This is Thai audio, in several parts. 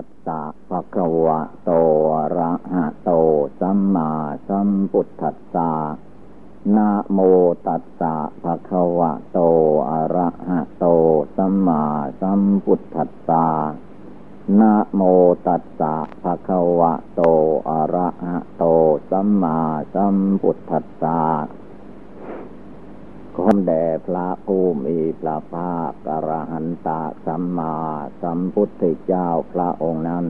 ตัสสะภะคะวะโตอะระหะโตสัมมาสัมพุทธัสสะนะโมตัสสะภะคะวะโตอะระหะโตสัมมาสัมพุทธัสสะนะโมตัสสะภะคะวะโตอะระหะโตสัมมาสัมพุทธัสสะ ขอแด่พระผู้มีพระภาคอรหันตะสัมมาสัมพุทธเจ้าพระองค์นั้น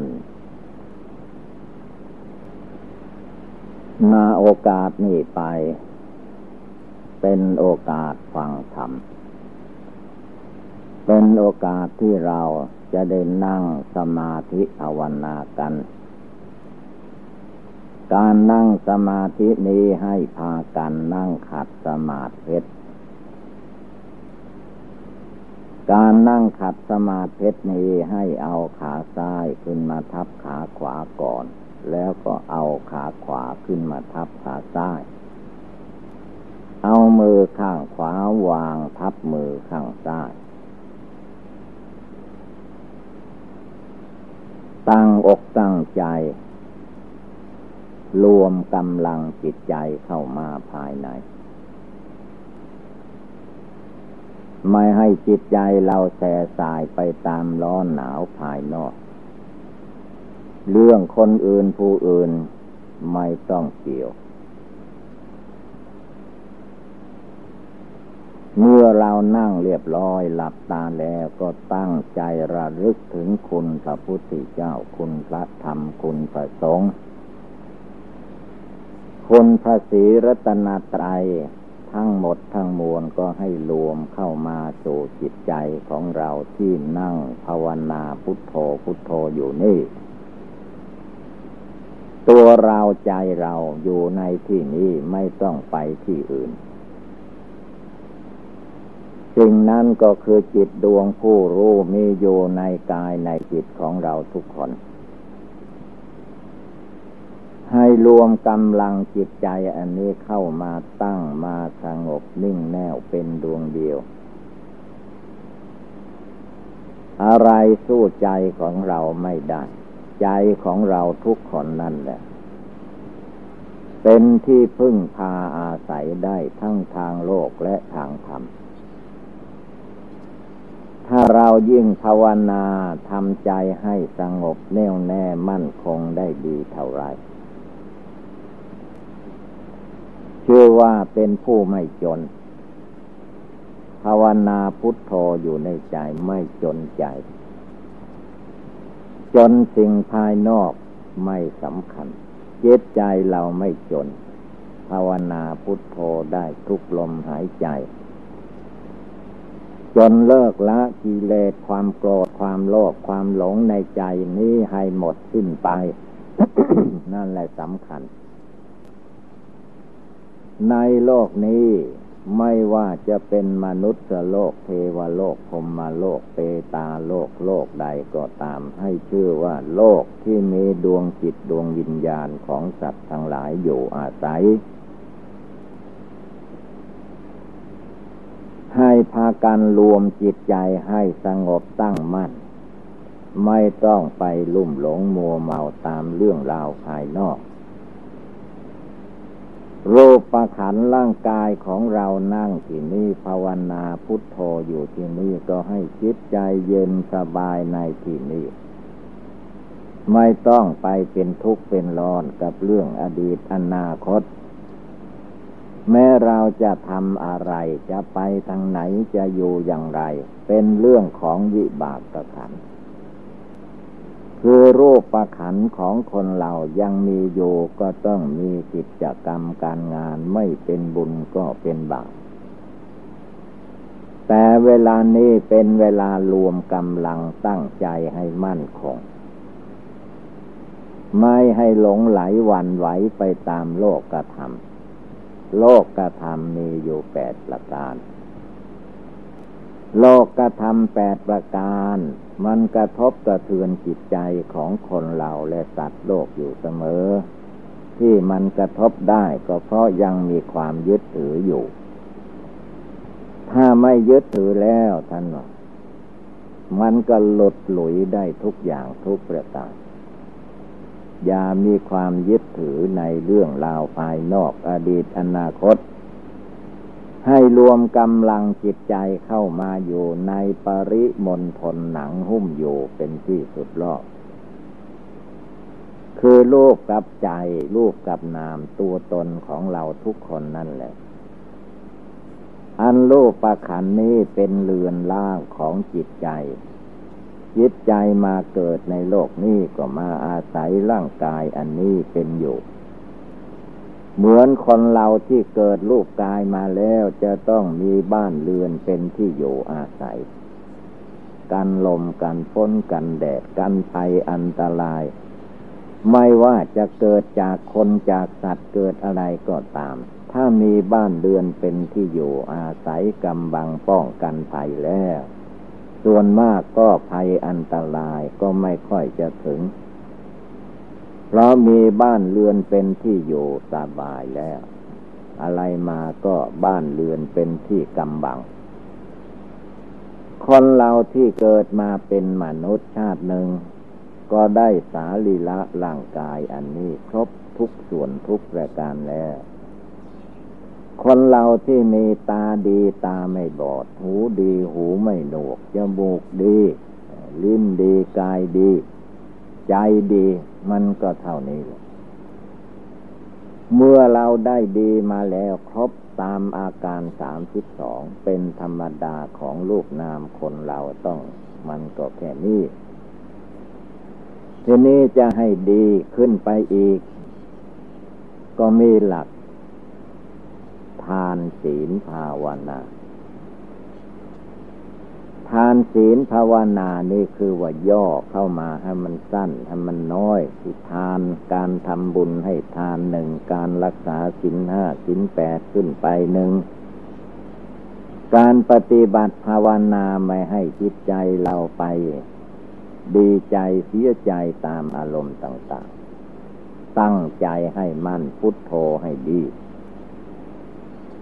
นาโอกาสนี้ไป เป็นโอกาสฟังธรรม เป็นโอกาสที่เราจะได้นั่งสมาธิภาวนากัน การนั่งสมาธินี้ให้พากันนั่งขัดสมาธิ การนั่งขัดสมาธินี้ให้เอาขาซ้ายขึ้นมาทับขาขวาก่อน แล้วก็เอาขาขวาขึ้นมาทับขาซ้าย เอามือข้างขวาวางทับมือข้างซ้าย ตั้งอกตั้งใจ รวมกำลังจิตใจเข้ามาภายใน ไม่ให้จิตใจเราแส่สายไปตามร้อนหนาวภายนอก เรื่องคนอื่นผู้อื่นไม่ต้องเกี่ยว เมื่อเรานั่งเรียบร้อยหลับตาแล้วก็ตั้งใจระลึกถึงคุณพระพุทธเจ้าคุณพระธรรมคุณพระสงฆ์คุณพระศีรัตนตรัย ทั้งหมดทั้งมวลก็ให้รวมเข้ามาสู่จิตใจของเราที่นั่งภาวนาพุทโธพุทโธอยู่นี่ ตัวเราใจเราอยู่ในที่นี้ไม่ต้องไปที่อื่น สิ่งนั้นก็คือจิตดวงผู้รู้มีอยู่ในกายในจิตของเราทุกคน ให้รวมกำลังจิตใจอันนี้เข้ามาตั้งมาสงบนิ่งแน่วเป็นดวงเดียว อะไรสู้ใจของเราไม่ได้ ใจของเราทุกคนนั่นแหละ เป็นที่พึ่งพาอาศัยได้ทั้งทางโลกและทางธรรม ถ้าเรายิ่งภาวนาทำใจให้สงบแน่วแน่มั่นคงได้ดีเท่าไร ชื่อว่าเป็นผู้ไม่จน ภาวนาพุทโธอยู่ในใจไม่จนใจ จนสิ่งภายนอกไม่สำคัญ เจตใจเราไม่จน ภาวนาพุทโธได้ทุกลมหายใจ จนเลิกละกิเลสความโกรธความโลภความหลงในใจนี้ให้หมดสิ้นไป นั่นแหละสำคัญ ในโลกนี้ไม่ว่าจะเป็นมนุษย์โลกเทวโลกพรมโลกเปตาโลกโลกใดก็ตาม ให้ชื่อว่าโลกที่มีดวงจิตดวงวิญญาณของสัตว์ทั้งหลายอยู่อาศัย ให้พากันรวมจิตใจให้สงบตั้งมั่น ไม่ต้องไปลุ่มหลงมัวเมาตามเรื่องราวภายนอก รูปประขันร่างกายของเรานั่งที่นี่ภาวนาพุทโธอยู่ที่นี่ก็ให้จิตใจเย็นสบายในที่นี้ไม่ต้องไปเป็นทุกข์เป็นร้อนกับเรื่องอดีตอนาคต แม้เราจะทำอะไรจะไปทางไหนจะอยู่อย่างไร เป็นเรื่องของวิบากกระขัน คือรูปประขันของคนเรายังมีอยู่ก็ต้องมีกิจกรรมการงานไม่เป็นบุญก็เป็นบาปแต่เวลานี้เป็นเวลารวมกำลังตั้งใจให้มั่นคง ไม่ให้หลงไหลวันไหวไปตามโลกกระทำโลกกระทำมีอยู่แปดประการ โลกกระทำแปดประการ มันกระทบกระเทือนจิตใจของคนเราและสัตว์โลกอยู่เสมอ ที่มันกระทบได้ก็เพราะยังมีความยึดถืออยู่ ถ้าไม่ยึดถือแล้วท่านมันก็หลุดหลุยได้ทุกอย่างทุกประการอย่ามีความยึดถือในเรื่องราวภายนอกอดีตอนาคต ให้รวมกำลังจิตใจเข้ามาอยู่ในปริมณฑลหนังหุ้มอยู่เป็นที่สุดรอบคือรูปกับใจรูปกับนามตัวตนของเราทุกคนนั่นแหละ อันรูปประขันนี้เป็นเรือนล่างของจิตใจ จิตใจมาเกิดในโลกนี้ก็มาอาศัยร่างกายอันนี้เป็นอยู่ เหมือนคนเราที่เกิดรูปกายมาแล้วจะต้องมีบ้านเรือนเป็นที่อยู่อาศัย กันลมกันฝนกันแดดกันภัยอันตราย ไม่ว่าจะเกิดจากคนจากสัตว์เกิดอะไรก็ตาม ถ้ามีบ้านเรือนเป็นที่อยู่อาศัยกำบังป้องกันภัยแล้ว ส่วนมากก็ภัยอันตรายก็ไม่ค่อยจะถึง เพราะมีบ้านเรือนเป็นที่อยู่สบายแล้ว อะไรมาก็บ้านเรือนเป็นที่กำบัง คนเราที่เกิดมาเป็นมนุษย์ชาติหนึ่ง ก็ได้สาลีละร่างกายอันนี้ครบทุกส่วนทุกประการแล้วคนเราที่มีตาดีตาไม่บอด หูดีหูไม่หนวกจมูกดี ลิ้นดีกายดี ใจดีมันก็เท่านี้แหละเมื่อเราได้ดีมาแล้วครบตามอาการสามสิบสองเป็นธรรมดาของลูกนามคนเราต้องมันก็แค่นี้ ทีนี้จะให้ดีขึ้นไปอีก ก็มีหลัก ทานศีลภาวนา ทานศีลภาวนานี่คือว่าย่อเข้ามาให้มันสั้นให้มันน้อยที่ทานการทำบุญให้ทานหนึ่งการรักษาศีลห้าศีลแปดขึ้นไปหนึ่งการปฏิบัติภาวนาไม่ให้จิตใจเราไป ดีใจเสียใจตามอารมณ์ต่าง ๆ ตั้งใจให้มั่นพุทโธให้ดี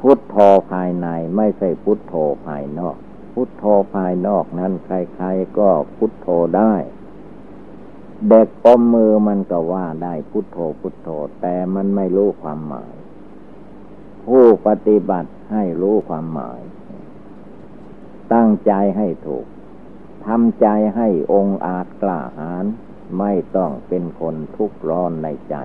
พุทโธภายในไม่ใช่พุทโธภายนอก พุทโธภายนอกนั้นใครๆก็พุทโธได้ เด็กอมมือมันก็ว่าได้พุทโธพุทโธ แต่มันไม่รู้ความหมาย ผู้ปฏิบัติให้รู้ความหมาย ตั้งใจให้ถูกทำใจให้องอาจกล้าหาญไม่ต้องเป็นคนทุกข์ร้อนในใจ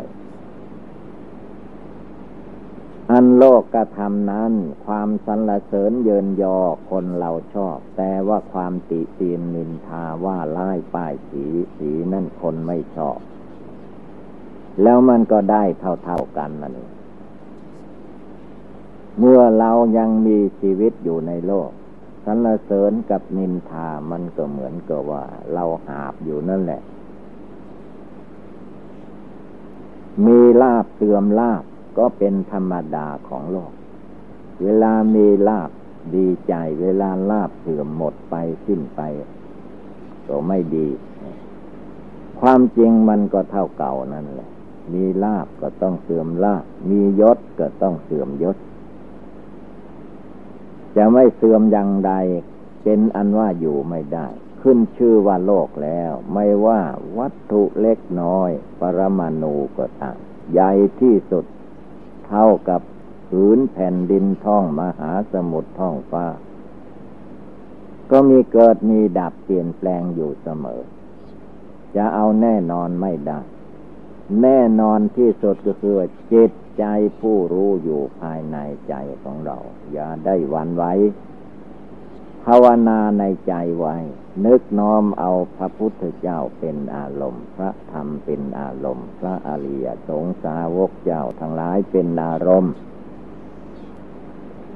อันโลกกระทำนั้น ความสรรเสริญเยินยอคนเราชอบ แต่ว่าความติเตียนนินทาว่าไล่ป้ายสีสีนั่นคนไม่ชอบ แล้วมันก็ได้เท่าๆกันนั่นเองเมื่อเรายังมีชีวิตอยู่ในโลกสรรเสริญกับนินทามันก็เหมือนกับว่า เราหาบอยู่นั่นแหละ มีลาบเสื่อมลาบ ก็เป็นธรรมดาของโลก เวลามีลาบดีใจ เวลาลาบเสื่อมหมดไปสิ้นไปก็ไม่ดี ความจริงมันก็เท่าเก่านั่นแหละ มีลาบก็ต้องเสื่อมลาบ มียศก็ต้องเสื่อมยศ จะไม่เสื่อมอย่างใด เป็นอันว่าอยู่ไม่ได้ ขึ้นชื่อว่าโลกแล้ว ไม่ว่าวัตถุเล็กน้อย ปรมาณูก็ตามใหญ่ที่สุด เท่ากับผืนแผ่นดินท่องมหาสมุทรท่องฟ้า ก็มีเกิดมีดับเปลี่ยนแปลงอยู่เสมอ จะเอาแน่นอนไม่ได้ แน่นอนที่สุดก็คือจิตใจผู้รู้อยู่ภายในใจของเรา อย่าได้หวันไหว ภาวนาในใจไว้ นึกน้อมเอาพระพุทธเจ้าเป็นอารมณ์ พระธรรมเป็นอารมณ์ พระอริยสงสาวกเจ้าทั้งหลายเป็นอารมณ์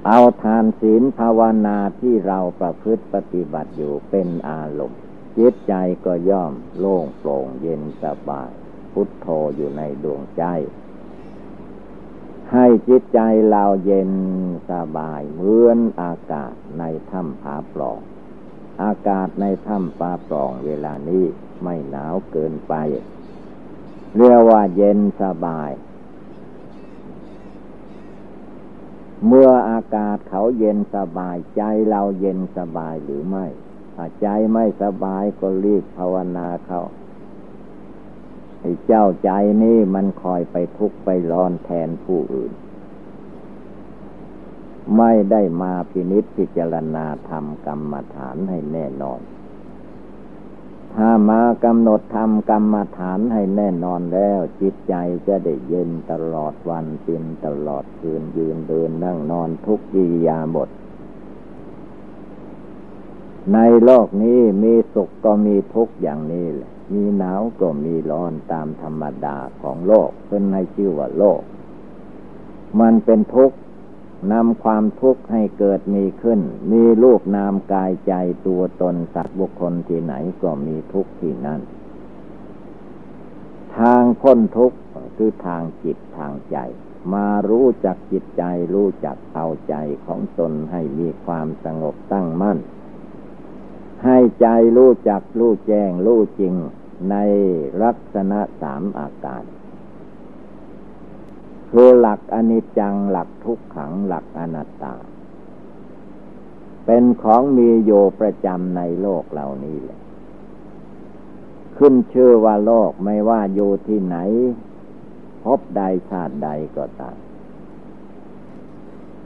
เอาทานศีลภาวนาที่เราประพฤติปฏิบัติอยู่เป็นอารมณ์จิตใจก็ย่อมโล่งโปร่งเย็นสบาย พุทโธอยู่ในดวงใจ ให้จิตใจเราเย็นสบายเหมือนอากาศในถ้ำผาปล่อง อากาศในถ้ำผาปล่องเวลานี้ไม่หนาวเกินไป เรียกว่าเย็นสบาย เมื่ออากาศเขาเย็นสบายใจเราเย็นสบายหรือไม่ถ้าใจไม่สบายก็รีบภาวนาเขา ไอ้เจ้าใจนี่มันคอยไปทุกข์ไปร้อนแทนผู้อื่น ไม่ได้มาพินิจพิจารณาทำกรรมฐานให้แน่นอน ถ้ามากำหนดทำกรรมฐานให้แน่นอนแล้ว จิตใจจะได้เย็นตลอดวันเป็นตลอดคืนยืนเดินนั่งนอนทุกกิริยาบทในโลกนี้มีสุขก็มีทุกข์อย่างนี้แหละ มีหนาวก็มีร้อนตามธรรมดาของโลกเป็นให้ชื่อว่าโลก มันเป็นทุกข์นำความทุกข์ให้เกิดมีขึ้น มีรูปนามกายใจตัวตนสัตว์บุคคลที่ไหนก็มีทุกข์ที่นั่น ทางพ้นทุกข์คือทางจิตทางใจ มารู้จักจิตใจรู้จักเอาใจของตนให้มีความสงบตั้งมั่น ให้ใจรู้จักรู้แจ้งรู้จริงในลักษณะสามอาการ คือหลักอนิจจังหลักทุกขังหลักอนัตตา เป็นของมีโยประจำในโลกเหล่านี้แหละ ขึ้นชื่อว่าโลกไม่ว่าอยู่ที่ไหน พบใดชาติใดก็ตาม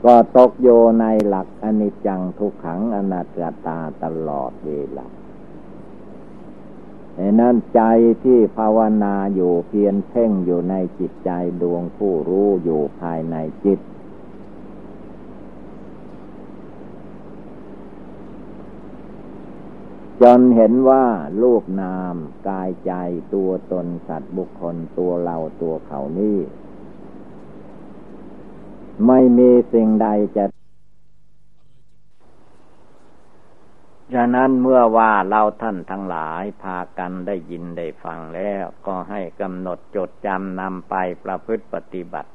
ก็ตกโยในหลักอนิจจังทุกขังอนัตตาตลอดเวลาในนั้นใจที่ภาวนาอยู่เพียนเพ่งอยู่ในจิตใจดวงผู้รู้อยู่ภายในจิต จนเห็นว่ารูปนามกายใจตัวตนสัตว์บุคคลตัวเราตัวเขานี่ ไม่มีสิ่งใดจะฉะนั้นเมื่อว่าเราท่านทั้งหลายพากันได้ยินได้ฟังแล้ว ก็ให้กำหนดจดจำนำไปประพฤติปฏิบัติ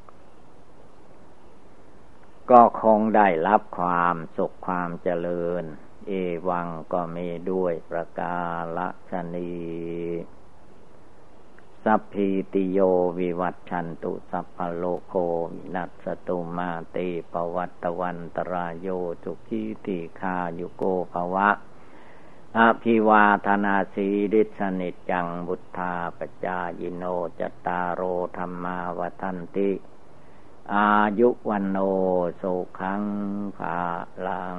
ก็คงได้รับความสุขความเจริญ เอวังก็มีด้วยประกาศนีสัพพีติโยวิวัตชันตุสัพพโลโค วินัสตุมาเตปวัตตวันตรายโยจุกิติคาโยโกภวะอภิวาธนาสีดิสนิจังบุทธาปจายิโนจตารโรธรรมาวทันติ อายุวันโนสุขังภาลัง